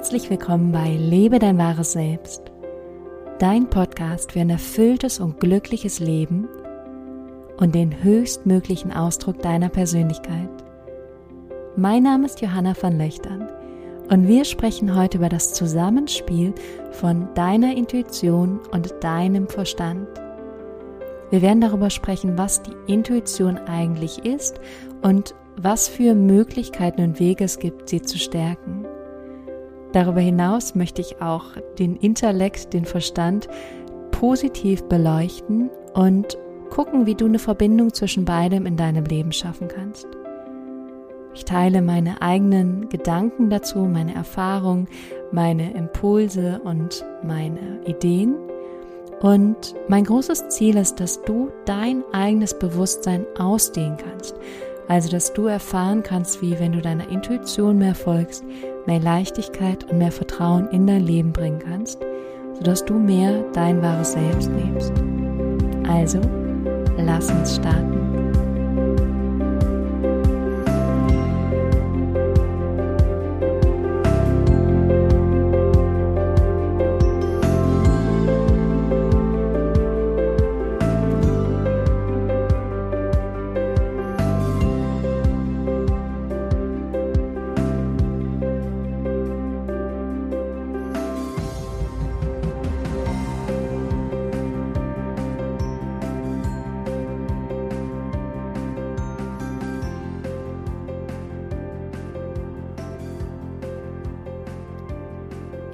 Herzlich willkommen bei Lebe dein wahres Selbst, dein Podcast für ein erfülltes und glückliches Leben und den höchstmöglichen Ausdruck deiner Persönlichkeit. Mein Name ist Johanna van Löchtern und wir sprechen heute über das Zusammenspiel von deiner Intuition und deinem Verstand. Wir werden darüber sprechen, was die Intuition eigentlich ist und was für Möglichkeiten und Wege es gibt, sie zu stärken. Darüber hinaus möchte ich auch den Intellekt, den Verstand positiv beleuchten und gucken, wie du eine Verbindung zwischen beidem in deinem Leben schaffen kannst. Ich teile meine eigenen Gedanken dazu, meine Erfahrungen, meine Impulse und meine Ideen. Und mein großes Ziel ist, dass du dein eigenes Bewusstsein ausdehnen kannst. Also, dass du erfahren kannst, wie wenn du deiner Intuition mehr folgst, mehr Leichtigkeit und mehr Vertrauen in dein Leben bringen kannst, sodass du mehr dein wahres Selbst lebst. Also, lass uns starten.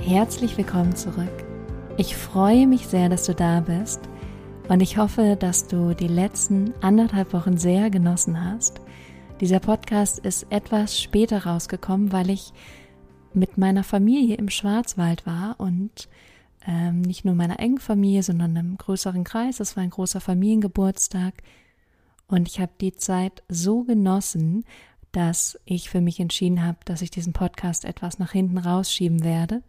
Herzlich willkommen zurück. Ich freue mich sehr, dass du da bist und ich hoffe, dass du die letzten anderthalb Wochen sehr genossen hast. Dieser Podcast ist etwas später rausgekommen, weil ich mit meiner Familie im Schwarzwald war und ähm, nicht nur meiner engen Familie, sondern einem größeren Kreis. Es war ein großer Familiengeburtstag und ich habe die Zeit so genossen, dass ich für mich entschieden habe, dass ich diesen Podcast etwas nach hinten rausschieben werde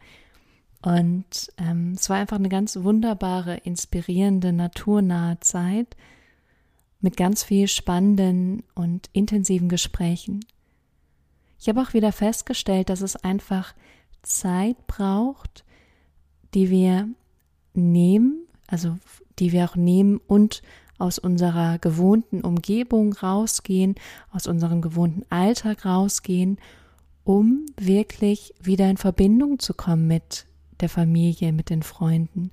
und ähm, es war einfach eine ganz wunderbare, inspirierende, naturnahe Zeit mit ganz viel spannenden und intensiven Gesprächen. Ich habe auch wieder festgestellt, dass es einfach Zeit braucht, die wir nehmen, also die wir auch nehmen und aus unserer gewohnten Umgebung rausgehen, aus unserem gewohnten Alltag rausgehen, um wirklich wieder in Verbindung zu kommen mit der Familie, mit den Freunden.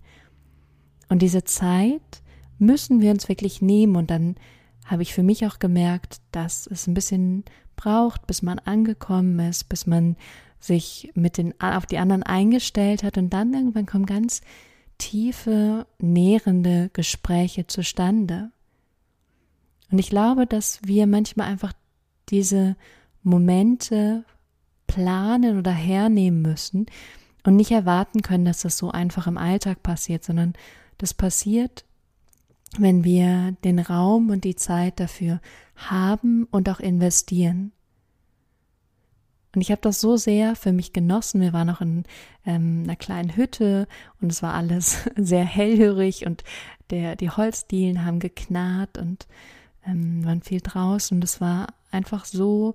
Und diese Zeit müssen wir uns wirklich nehmen und dann habe ich für mich auch gemerkt, dass es ein bisschen braucht, bis man angekommen ist, bis man sich mit den auf die anderen eingestellt hat und dann irgendwann kommen ganz tiefe, nährende Gespräche zustande. Und ich glaube, dass wir manchmal einfach diese Momente planen oder hernehmen müssen, und nicht erwarten können, dass das so einfach im Alltag passiert, sondern das passiert, wenn wir den Raum und die Zeit dafür haben und auch investieren. Und ich habe das so sehr für mich genossen. Wir waren auch in ähm, einer kleinen Hütte und es war alles sehr hellhörig und der, die Holzdielen haben geknarrt und ähm, waren viel draußen. Und es war einfach so,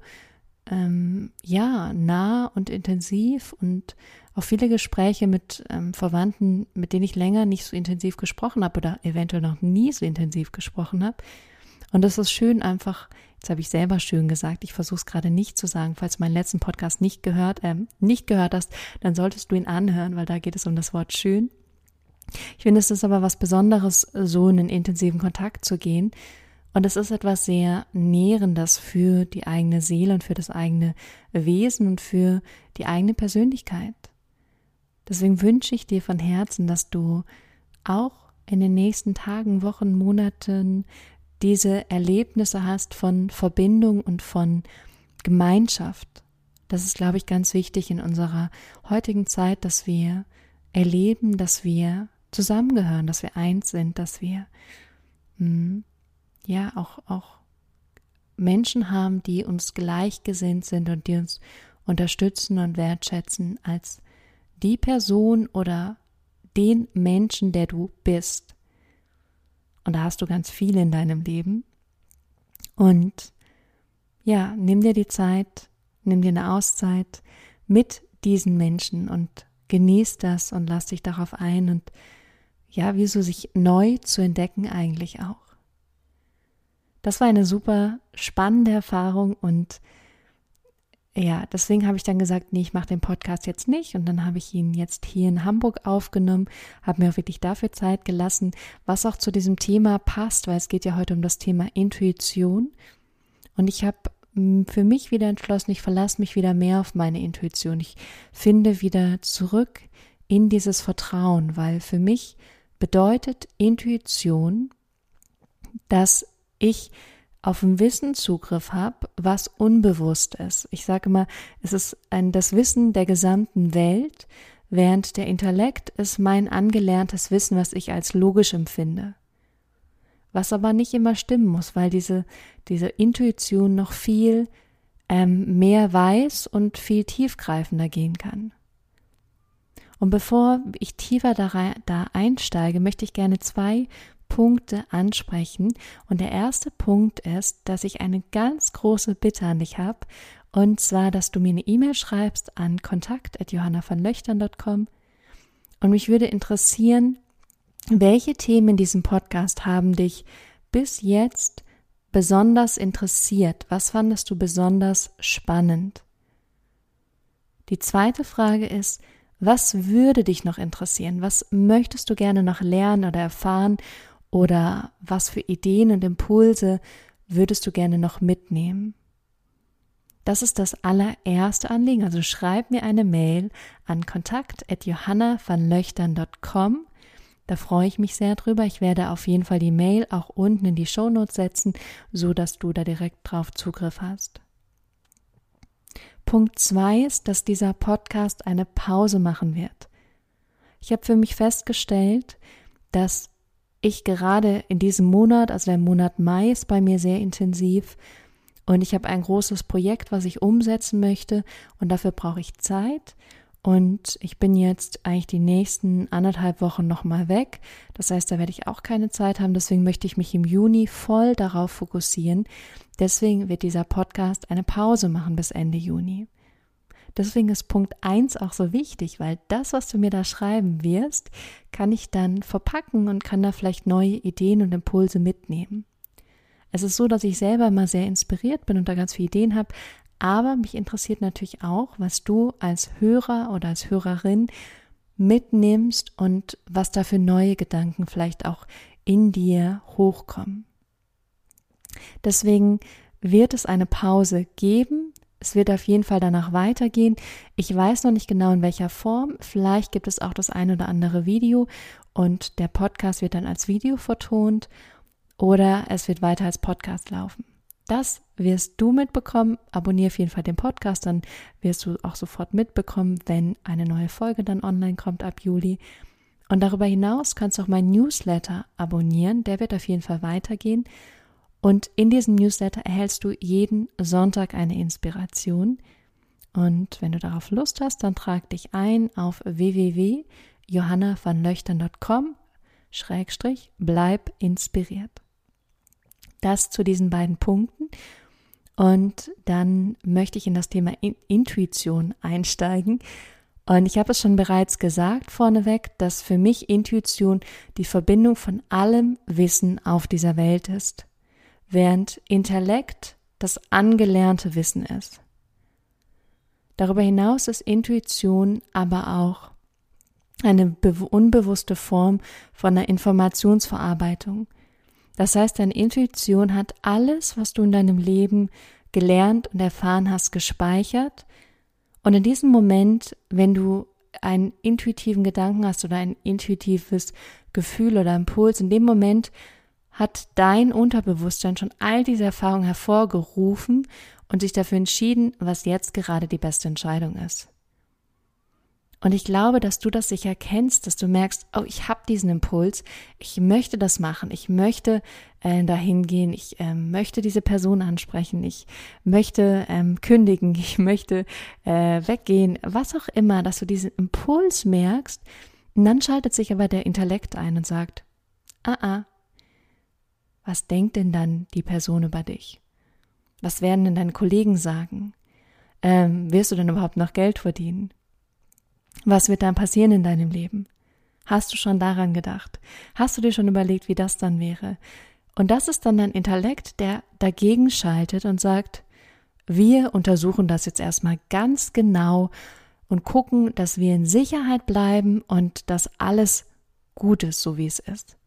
ähm, ja, nah und intensiv und auch viele Gespräche mit ähm, Verwandten, mit denen ich länger nicht so intensiv gesprochen habe oder eventuell noch nie so intensiv gesprochen habe. Und das ist schön einfach, jetzt habe ich selber schön gesagt, ich versuche es gerade nicht zu sagen, falls du meinen letzten Podcast nicht gehört, äh, nicht gehört hast, dann solltest du ihn anhören, weil da geht es um das Wort schön. Ich finde, es ist aber was Besonderes, so in einen intensiven Kontakt zu gehen. Und es ist etwas sehr Nährendes für die eigene Seele und für das eigene Wesen und für die eigene Persönlichkeit. Deswegen wünsche ich dir von Herzen, dass du auch in den nächsten Tagen, Wochen, Monaten diese Erlebnisse hast von Verbindung und von Gemeinschaft. Das ist, glaube ich, ganz wichtig in unserer heutigen Zeit, dass wir erleben, dass wir zusammengehören, dass wir eins sind, dass wir mh, hm, ja auch, auch Menschen haben, die uns gleichgesinnt sind und die uns unterstützen und wertschätzen als die Person oder den Menschen, der du bist. Und da hast du ganz viel in deinem Leben. Und ja, nimm dir die Zeit, nimm dir eine Auszeit mit diesen Menschen und genieß das und lass dich darauf ein und ja, wie so sich neu zu entdecken eigentlich auch. Das war eine super spannende Erfahrung und ja, deswegen habe ich dann gesagt, nee, ich mache den Podcast jetzt nicht und dann habe ich ihn jetzt hier in Hamburg aufgenommen, habe mir auch wirklich dafür Zeit gelassen, was auch zu diesem Thema passt, weil es geht ja heute um das Thema Intuition und ich habe hm, für mich wieder entschlossen, ich verlasse mich wieder mehr auf meine Intuition. Ich finde wieder zurück in dieses Vertrauen, weil für mich bedeutet Intuition, dass ich auf ein Wissen Zugriff habe, was unbewusst ist. Ich sage immer, es ist ein, das Wissen der gesamten Welt, während der Intellekt ist mein angelerntes Wissen, was ich als logisch empfinde. Was aber nicht immer stimmen muss, weil diese, diese Intuition noch viel ähm, mehr weiß und viel tiefgreifender gehen kann. Und bevor ich tiefer da, da einsteige, möchte ich gerne zwei Punkte ansprechen. Und der erste Punkt ist, dass ich eine ganz große Bitte an dich habe. Und zwar, dass du mir eine E-Mail schreibst an kontakt.johannavanlöchtern.com. Und mich würde interessieren, welche Themen in diesem Podcast haben dich bis jetzt besonders interessiert? Was fandest du besonders spannend? Die zweite Frage ist, was würde dich noch interessieren? Was möchtest du gerne noch lernen oder erfahren? Oder was für Ideen und Impulse würdest du gerne noch mitnehmen? Das ist das allererste Anliegen. Also schreib mir eine Mail an kontakt.johannavanlöchtern.com. Da freue ich mich sehr drüber. Ich werde auf jeden Fall die Mail auch unten in die Shownotes setzen, so dass du da direkt drauf Zugriff hast. Punkt zwei ist, dass dieser Podcast eine Pause machen wird. Ich habe für mich festgestellt, dass ich gerade in diesem Monat, also der Monat Mai ist bei mir sehr intensiv und ich habe ein großes Projekt, was ich umsetzen möchte und dafür brauche ich Zeit und ich bin jetzt eigentlich die nächsten anderthalb Wochen nochmal weg. Das heißt, da werde ich auch keine Zeit haben. Deswegen möchte ich mich im Juni voll darauf fokussieren. Deswegen wird dieser Podcast eine Pause machen bis Ende Juni. Deswegen ist Punkt eins auch so wichtig, weil das, was du mir da schreiben wirst, kann ich dann verpacken und kann da vielleicht neue Ideen und Impulse mitnehmen. Es ist so, dass ich selber mal sehr inspiriert bin und da ganz viele Ideen habe, aber mich interessiert natürlich auch, was du als Hörer oder als Hörerin mitnimmst und was da für neue Gedanken vielleicht auch in dir hochkommen. Deswegen wird es eine Pause geben. Es wird auf jeden Fall danach weitergehen. Ich weiß noch nicht genau in welcher Form. Vielleicht gibt es auch das ein oder andere Video und der Podcast wird dann als Video vertont oder es wird weiter als Podcast laufen. Das wirst du mitbekommen. Abonniere auf jeden Fall den Podcast, dann wirst du auch sofort mitbekommen, wenn eine neue Folge dann online kommt ab Juli. Und darüber hinaus kannst du auch meinen Newsletter abonnieren. Der wird auf jeden Fall weitergehen. Und in diesem Newsletter erhältst du jeden Sonntag eine Inspiration. Und wenn du darauf Lust hast, dann trag dich ein auf www.johannavanlöchtern.com Schrägstrich bleib inspiriert. Das zu diesen beiden Punkten. Und dann möchte ich in das Thema Intuition einsteigen. Und ich habe es schon bereits gesagt vorneweg, dass für mich Intuition die Verbindung von allem Wissen auf dieser Welt ist, während Intellekt das angelernte Wissen ist. Darüber hinaus ist Intuition aber auch eine unbewusste Form von einer Informationsverarbeitung, das heißt, deine Intuition hat alles, was du in deinem Leben gelernt und erfahren hast, gespeichert. Und in diesem Moment, wenn du einen intuitiven Gedanken hast oder ein intuitives Gefühl oder Impuls, in dem Moment hat dein Unterbewusstsein schon all diese Erfahrungen hervorgerufen und sich dafür entschieden, was jetzt gerade die beste Entscheidung ist. Und ich glaube, dass du das sicher kennst, dass du merkst, oh, ich habe diesen Impuls, ich möchte das machen, ich möchte äh, dahin gehen, ich äh, möchte diese Person ansprechen, ich möchte ähm, kündigen, ich möchte äh, weggehen, was auch immer, dass du diesen Impuls merkst. Und dann schaltet sich aber der Intellekt ein und sagt, ah, ah, was denkt denn dann die Person über dich? Was werden denn deine Kollegen sagen? Ähm, wirst du denn überhaupt noch Geld verdienen? Was wird dann passieren in deinem Leben? Hast du schon daran gedacht? Hast du dir schon überlegt, wie das dann wäre? Und das ist dann dein Intellekt, der dagegen schaltet und sagt, wir untersuchen das jetzt erstmal ganz genau und gucken, dass wir in Sicherheit bleiben und dass alles gut ist, so wie es ist.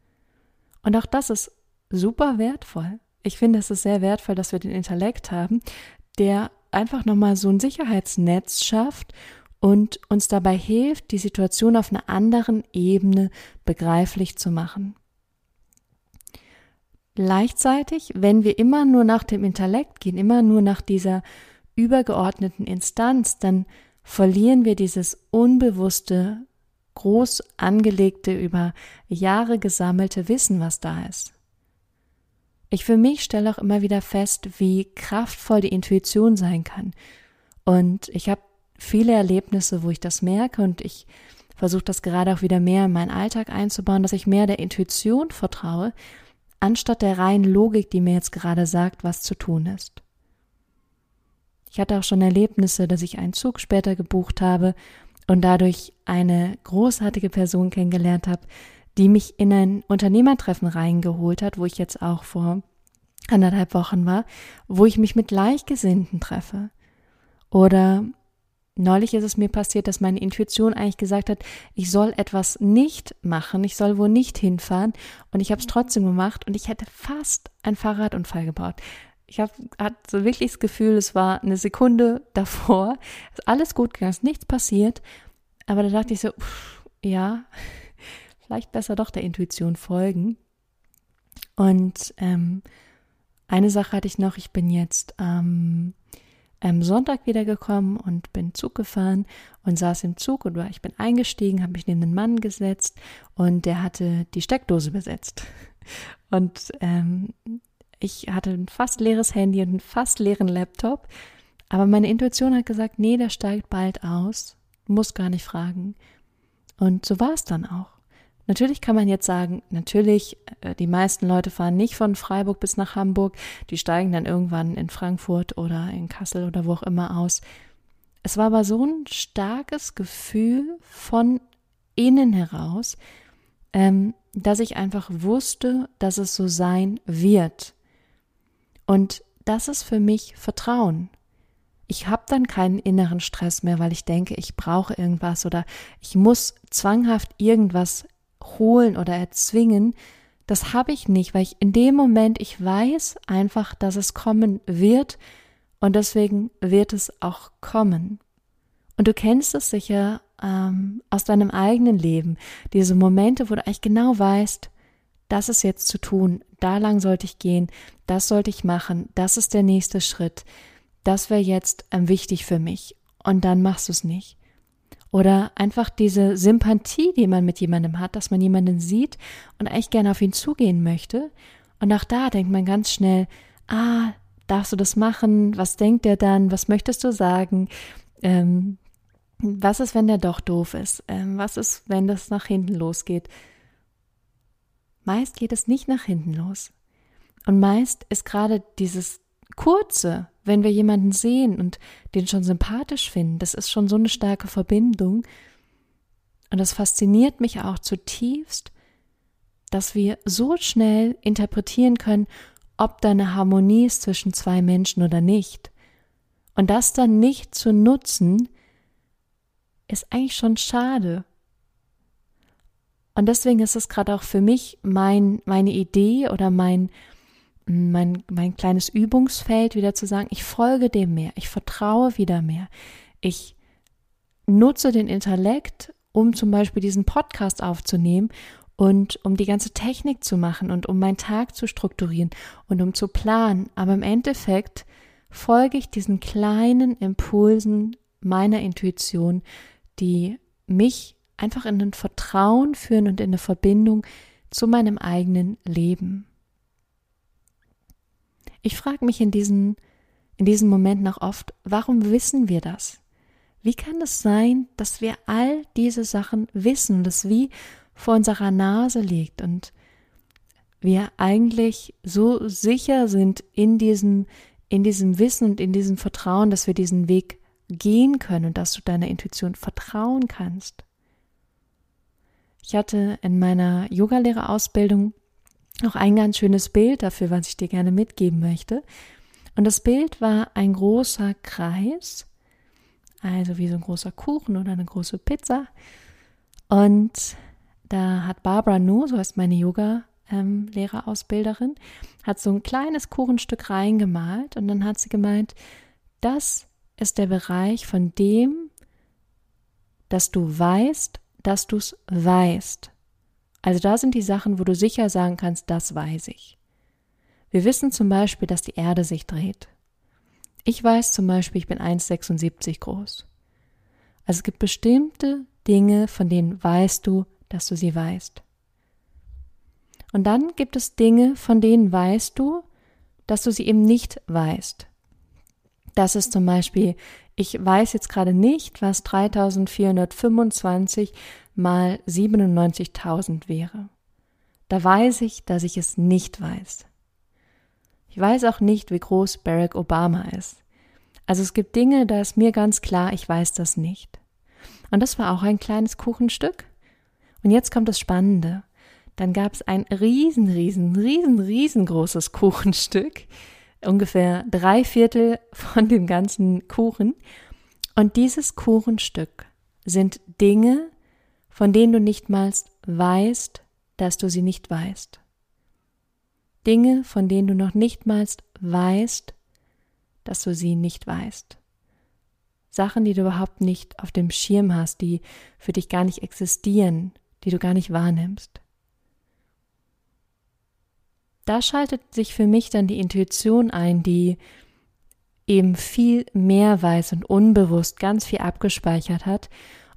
Und auch das ist super wertvoll. Ich finde, es ist sehr wertvoll, dass wir den Intellekt haben, der einfach nochmal so ein Sicherheitsnetz schafft und uns dabei hilft, die Situation auf einer anderen Ebene begreiflich zu machen. Gleichzeitig, wenn wir immer nur nach dem Intellekt gehen, immer nur nach dieser übergeordneten Instanz, dann verlieren wir dieses unbewusste, groß angelegte, über Jahre gesammelte Wissen, was da ist. Ich für mich stelle auch immer wieder fest, wie kraftvoll die Intuition sein kann. Und ich habe viele Erlebnisse, wo ich das merke und ich versuche das gerade auch wieder mehr in meinen Alltag einzubauen, dass ich mehr der Intuition vertraue, anstatt der reinen Logik, die mir jetzt gerade sagt, was zu tun ist. Ich hatte auch schon Erlebnisse, dass ich einen Zug später gebucht habe und dadurch eine großartige Person kennengelernt habe, die mich in ein Unternehmertreffen reingeholt hat, wo ich jetzt auch vor anderthalb Wochen war, wo ich mich mit Gleichgesinnten treffe. Oder neulich ist es mir passiert, dass meine Intuition eigentlich gesagt hat, ich soll etwas nicht machen, ich soll wo nicht hinfahren und ich habe es trotzdem gemacht und ich hätte fast einen Fahrradunfall gebaut. Ich habe so wirklich das Gefühl, es war eine Sekunde davor, ist alles gut gegangen, ist nichts passiert, aber da dachte ich so, pff, ja, vielleicht besser doch der Intuition folgen. Und ähm, eine Sache hatte ich noch, ich bin jetzt am ähm, Sonntag wiedergekommen und bin Zug gefahren und saß im Zug oder ich bin eingestiegen, habe mich neben den Mann gesetzt und der hatte die Steckdose besetzt. Und ähm, ich hatte ein fast leeres Handy und einen fast leeren Laptop, aber meine Intuition hat gesagt, nee, der steigt bald aus, muss gar nicht fragen. Und so war es dann auch. Natürlich kann man jetzt sagen, natürlich, äh, die meisten Leute fahren nicht von Freiburg bis nach Hamburg, die steigen dann irgendwann in Frankfurt oder in Kassel oder wo auch immer aus. Es war aber so ein starkes Gefühl von innen heraus, ähm, dass ich einfach wusste, dass es so sein wird. Und das ist für mich Vertrauen. Ich habe dann keinen inneren Stress mehr, weil ich denke, ich brauche irgendwas oder ich muss zwanghaft irgendwas holen oder erzwingen, das habe ich nicht, weil ich in dem Moment, ich weiß einfach, dass es kommen wird und deswegen wird es auch kommen. Und du kennst es sicher ähm, aus deinem eigenen Leben, diese Momente, wo du eigentlich genau weißt, das ist jetzt zu tun, da lang sollte ich gehen, das sollte ich machen, das ist der nächste Schritt, das wäre jetzt ähm, wichtig für mich und dann machst du es nicht. Oder einfach diese Sympathie, die man mit jemandem hat, dass man jemanden sieht und eigentlich gerne auf ihn zugehen möchte. Und auch da denkt man ganz schnell, ah, darfst du das machen? Was denkt er dann? Was möchtest du sagen? Ähm, was ist, wenn der doch doof ist? Ähm, was ist, wenn das nach hinten losgeht? Meist geht es nicht nach hinten los. Und meist ist gerade dieses kurze, wenn wir jemanden sehen und den schon sympathisch finden, das ist schon so eine starke Verbindung. Und das fasziniert mich auch zutiefst, dass wir so schnell interpretieren können, ob da eine Harmonie ist zwischen zwei Menschen oder nicht. Und das dann nicht zu nutzen, ist eigentlich schon schade. Und deswegen ist es gerade auch für mich mein, meine Idee oder mein, mein, mein kleines Übungsfeld wieder zu sagen, ich folge dem mehr, ich vertraue wieder mehr. Ich nutze den Intellekt, um zum Beispiel diesen Podcast aufzunehmen und um die ganze Technik zu machen und um meinen Tag zu strukturieren und um zu planen. Aber im Endeffekt folge ich diesen kleinen Impulsen meiner Intuition, die mich einfach in ein Vertrauen führen und in eine Verbindung zu meinem eigenen Leben. Ich frage mich in diesen, in diesen Momenten auch oft, warum wissen wir das? Wie kann es sein, dass wir all diese Sachen wissen, das wie vor unserer Nase liegt und wir eigentlich so sicher sind in diesem, in diesem Wissen und in diesem Vertrauen, dass wir diesen Weg gehen können und dass du deiner Intuition vertrauen kannst. Ich hatte in meiner Yogalehrerausbildung noch ein ganz schönes Bild dafür, was ich dir gerne mitgeben möchte. Und das Bild war ein großer Kreis, also wie so ein großer Kuchen oder eine große Pizza. Und da hat Barbara Nu, so heißt meine Yoga-Lehrerausbilderin, hat so ein kleines Kuchenstück reingemalt und dann hat sie gemeint, das ist der Bereich von dem, dass du weißt, dass du es weißt. Also da sind die Sachen, wo du sicher sagen kannst, das weiß ich. Wir wissen zum Beispiel, dass die Erde sich dreht. Ich weiß zum Beispiel, ich bin 1,76 groß. Also es gibt bestimmte Dinge, von denen weißt du, dass du sie weißt. Und dann gibt es Dinge, von denen weißt du, dass du sie eben nicht weißt. Das ist zum Beispiel, ich weiß jetzt gerade nicht, was 3425 mal 97.000 wäre. Da weiß ich, dass ich es nicht weiß. Ich weiß auch nicht, wie groß Barack Obama ist. Also es gibt Dinge, da ist mir ganz klar, ich weiß das nicht. Und das war auch ein kleines Kuchenstück. Und jetzt kommt das Spannende. Dann gab es ein riesen, riesen, riesen, riesengroßes Kuchenstück, ungefähr drei Viertel von dem ganzen Kuchen. Und dieses Kuchenstück sind Dinge, von denen du nicht mal weißt, dass du sie nicht weißt. Dinge, von denen du noch nicht mal weißt, dass du sie nicht weißt. Sachen, die du überhaupt nicht auf dem Schirm hast, die für dich gar nicht existieren, die du gar nicht wahrnimmst. Da schaltet sich für mich dann die Intuition ein, die eben viel mehr weiß und unbewusst ganz viel abgespeichert hat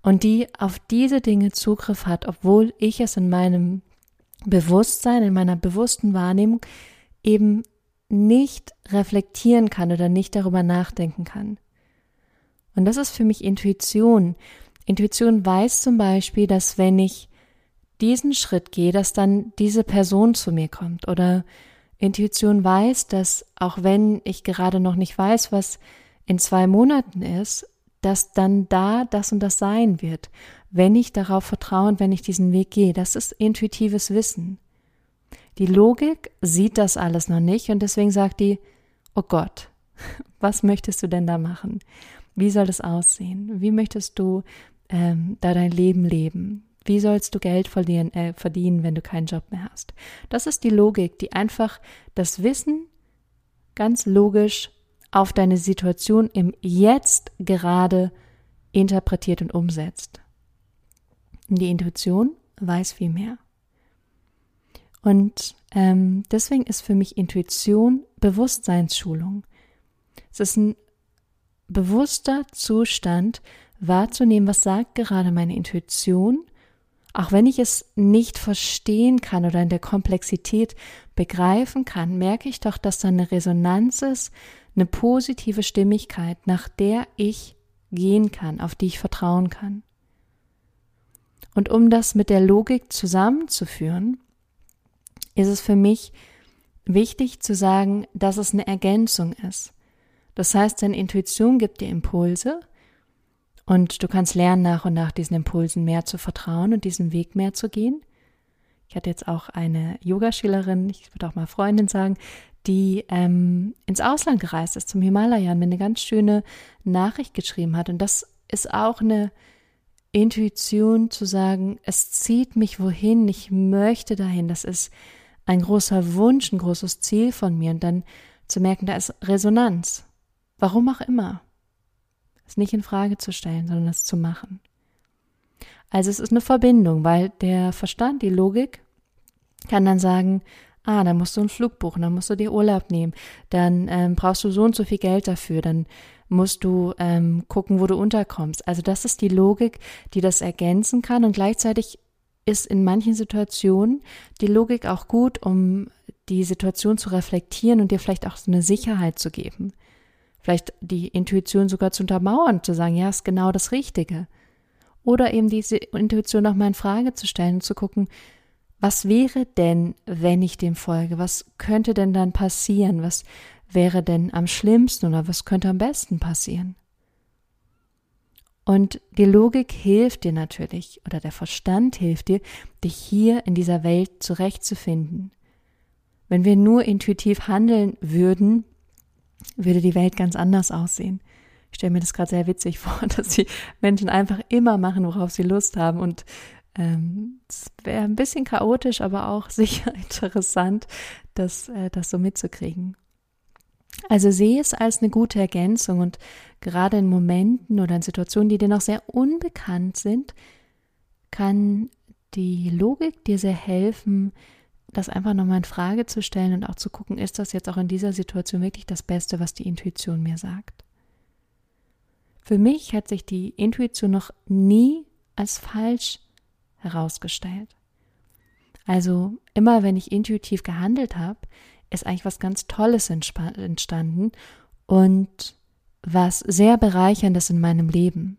und die auf diese Dinge Zugriff hat, obwohl ich es in meinem Bewusstsein, in meiner bewussten Wahrnehmung eben nicht reflektieren kann oder nicht darüber nachdenken kann. Und das ist für mich Intuition. Intuition weiß zum Beispiel, dass wenn ich diesen Schritt gehe, dass dann diese Person zu mir kommt. Oder Intuition weiß, dass auch wenn ich gerade noch nicht weiß, was in zwei Monaten ist, dass dann da das und das sein wird, wenn ich darauf vertraue und wenn ich diesen Weg gehe. Das ist intuitives Wissen. Die Logik sieht das alles noch nicht und deswegen sagt die, oh Gott, was möchtest du denn da machen? Wie soll das aussehen? Wie möchtest du ähm, da dein Leben leben? Wie sollst du Geld verdienen, äh, verdienen, wenn du keinen Job mehr hast? Das ist die Logik, die einfach das Wissen ganz logisch auf deine Situation im Jetzt gerade interpretiert und umsetzt. Die Intuition weiß viel mehr. Und ähm, deswegen ist für mich Intuition Bewusstseinsschulung. Es ist ein bewusster Zustand, wahrzunehmen, was sagt gerade meine Intuition, auch wenn ich es nicht verstehen kann oder in der Komplexität begreifen kann, merke ich doch, dass da eine Resonanz ist eine positive Stimmigkeit, nach der ich gehen kann, auf die ich vertrauen kann. Und um das mit der Logik zusammenzuführen, ist es für mich wichtig zu sagen, dass es eine Ergänzung ist. Das heißt, deine Intuition gibt dir Impulse und du kannst lernen, nach und nach diesen Impulsen mehr zu vertrauen und diesen Weg mehr zu gehen. Ich hatte jetzt auch eine Yogaschülerin, ich würde auch mal Freundin sagen, die ähm, ins Ausland gereist ist, zum Himalaya, und mir eine ganz schöne Nachricht geschrieben hat. Und das ist auch eine Intuition zu sagen, es zieht mich wohin, ich möchte dahin, das ist ein großer Wunsch, ein großes Ziel von mir. Und dann zu merken, da ist Resonanz. Warum auch immer. Es nicht in Frage zu stellen, sondern es zu machen. Also es ist eine Verbindung, weil der Verstand, die Logik, kann dann sagen, ah, dann musst du einen Flug buchen, dann musst du dir Urlaub nehmen, dann ähm, brauchst du so und so viel Geld dafür, dann musst du ähm, gucken, wo du unterkommst. Also das ist die Logik, die das ergänzen kann und gleichzeitig ist in manchen Situationen die Logik auch gut, um die Situation zu reflektieren und dir vielleicht auch so eine Sicherheit zu geben. Vielleicht die Intuition sogar zu untermauern, zu sagen, ja, ist genau das Richtige. Oder eben diese Intuition nochmal in Frage zu stellen und zu gucken, was wäre denn, wenn ich dem folge? Was könnte denn dann passieren? Was wäre denn am schlimmsten oder was könnte am besten passieren? Und die Logik hilft dir natürlich, oder der Verstand hilft dir, dich hier in dieser Welt zurechtzufinden. Wenn wir nur intuitiv handeln würden, würde die Welt ganz anders aussehen. Ich stelle mir das gerade sehr witzig vor, dass die Menschen einfach immer machen, worauf sie Lust haben. Und ähm, es wäre ein bisschen chaotisch, aber auch sicher interessant, das, äh, das so mitzukriegen. Also sehe es als eine gute Ergänzung und gerade in Momenten oder in Situationen, die dir noch sehr unbekannt sind, kann die Logik dir sehr helfen, das einfach nochmal in Frage zu stellen und auch zu gucken, ist das jetzt auch in dieser Situation wirklich das Beste, was die Intuition mir sagt. Für mich hat sich die Intuition noch nie als falsch herausgestellt. Also immer wenn ich intuitiv gehandelt habe, ist eigentlich was ganz Tolles entstanden und was sehr bereicherndes in meinem Leben.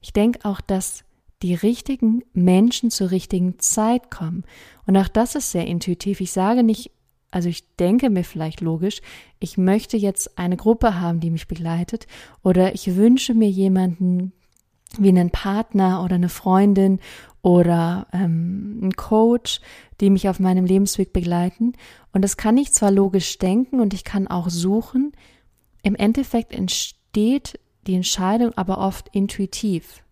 Ich denke auch, dass die richtigen Menschen zur richtigen Zeit kommen. Und auch das ist sehr intuitiv. Ich sage nicht, also ich denke mir vielleicht logisch, ich möchte jetzt eine Gruppe haben, die mich begleitet, oder ich wünsche mir jemanden wie einen Partner oder eine Freundin oder ähm, einen Coach, die mich auf meinem Lebensweg begleiten. Und das kann ich zwar logisch denken und ich kann auch suchen, im Endeffekt entsteht die Entscheidung aber oft intuitiv.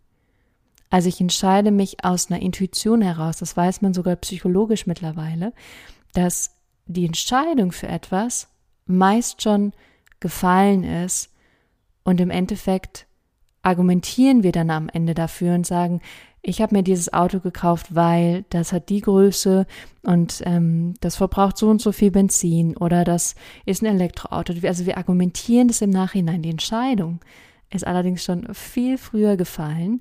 Also ich entscheide mich aus einer Intuition heraus, das weiß man sogar psychologisch mittlerweile, dass die Entscheidung für etwas meist schon gefallen ist und im Endeffekt argumentieren wir dann am Ende dafür und sagen, ich habe mir dieses Auto gekauft, weil das hat die Größe und ähm, das verbraucht so und so viel Benzin oder das ist ein Elektroauto. Also wir argumentieren das im Nachhinein. Die Entscheidung ist allerdings schon viel früher gefallen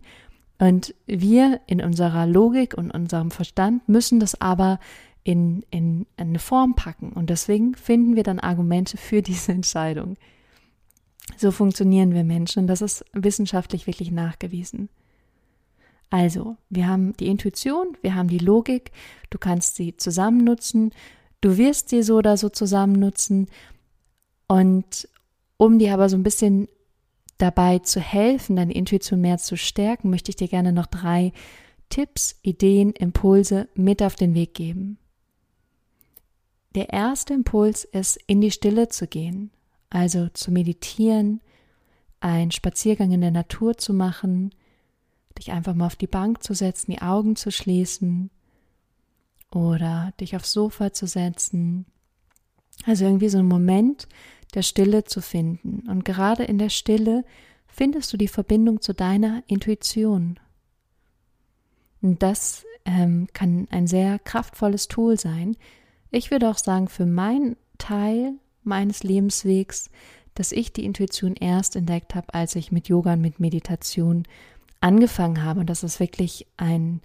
und wir in unserer Logik und unserem Verstand müssen das aber in, in eine Form packen. Und deswegen finden wir dann Argumente für diese Entscheidung. So funktionieren wir Menschen. Das ist wissenschaftlich wirklich nachgewiesen. Also, wir haben die Intuition, wir haben die Logik, du kannst sie zusammen nutzen, du wirst sie so oder so zusammen nutzen. Und um dir aber so ein bisschen dabei zu helfen, deine Intuition mehr zu stärken, möchte ich dir gerne noch drei Tipps, Ideen, Impulse mit auf den Weg geben. Der erste Impuls ist, in die Stille zu gehen, also zu meditieren, einen Spaziergang in der Natur zu machen, dich einfach mal auf die Bank zu setzen, die Augen zu schließen oder dich aufs Sofa zu setzen. Also irgendwie so ein Moment, der Stille zu finden. Und gerade in der Stille findest du die Verbindung zu deiner Intuition. Und das ähm, kann ein sehr kraftvolles Tool sein. Ich würde auch sagen, für meinen Teil meines Lebenswegs, dass ich die Intuition erst entdeckt habe, als ich mit Yoga und mit Meditation angefangen habe. Und das ist wirklich ein,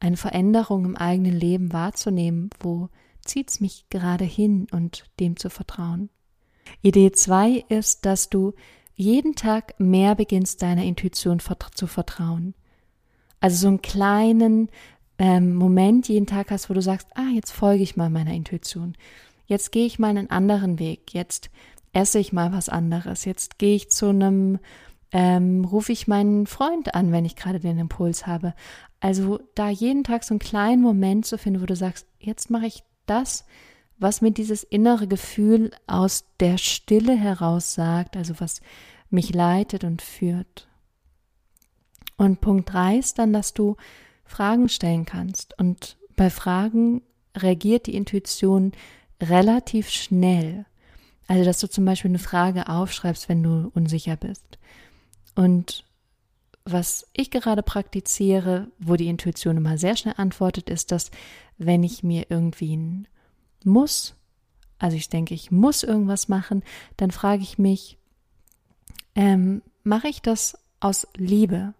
eine Veränderung im eigenen Leben wahrzunehmen, wo zieht es mich gerade hin und dem zu vertrauen. Idee zwei ist, dass du jeden Tag mehr beginnst, deiner Intuition zu vertrauen. Also so einen kleinen ähm, Moment jeden Tag hast, wo du sagst, ah, jetzt folge ich mal meiner Intuition. Jetzt gehe ich mal einen anderen Weg. Jetzt esse ich mal was anderes. Jetzt gehe ich zu einem, ähm, rufe ich meinen Freund an, wenn ich gerade den Impuls habe. Also da jeden Tag so einen kleinen Moment zu finden, wo du sagst, jetzt mache ich das, was mir dieses innere Gefühl aus der Stille heraus sagt, also was mich leitet und führt. Und Punkt drei ist dann, dass du Fragen stellen kannst. Und bei Fragen reagiert die Intuition relativ schnell. Also, dass du zum Beispiel eine Frage aufschreibst, wenn du unsicher bist. Und was ich gerade praktiziere, wo die Intuition immer sehr schnell antwortet, ist, dass wenn ich mir irgendwie ein muss, also ich denke, ich muss irgendwas machen, dann frage ich mich, ähm, mache ich das aus Liebe?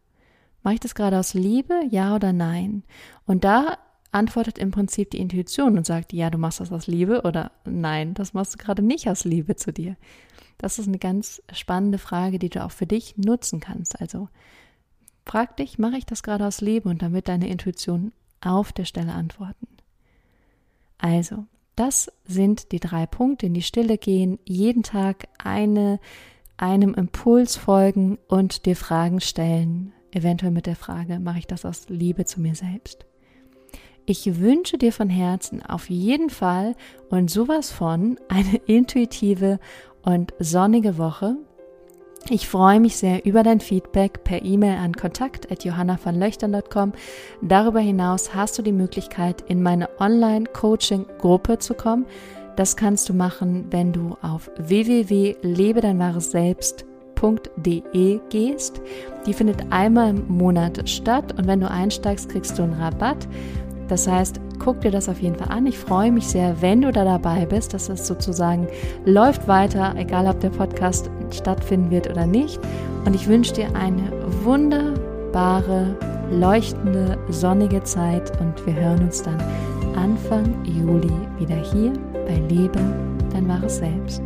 Mache ich das gerade aus Liebe, ja oder nein? Und da antwortet im Prinzip die Intuition und sagt, ja, du machst das aus Liebe oder nein, das machst du gerade nicht aus Liebe zu dir. Das ist eine ganz spannende Frage, die du auch für dich nutzen kannst. Also frag dich, mache ich das gerade aus Liebe und damit deine Intuition auf der Stelle antworten. Also, das sind die drei Punkte, in die Stille gehen, jeden Tag eine, einem Impuls folgen und dir Fragen stellen, eventuell mit der Frage, mache ich das aus Liebe zu mir selbst? Ich wünsche dir von Herzen auf jeden Fall und sowas von eine intuitive und sonnige Woche. Ich freue mich sehr über dein Feedback per E-Mail an kontakt.johannavonlöchtern.com. Darüber hinaus hast du die Möglichkeit, in meine Online-Coaching-Gruppe zu kommen. Das kannst du machen, wenn du auf www.lebedeinwahresselbst.de gehst. Die findet einmal im Monat statt und wenn du einsteigst, kriegst du einen Rabatt. Das heißt, guck dir das auf jeden Fall an. Ich freue mich sehr, wenn du da dabei bist, dass es sozusagen läuft weiter, egal ob der Podcast stattfinden wird oder nicht. Und ich wünsche dir eine wunderbare, leuchtende, sonnige Zeit und wir hören uns dann Anfang Juli wieder hier bei Lebe, dein wahres Selbst.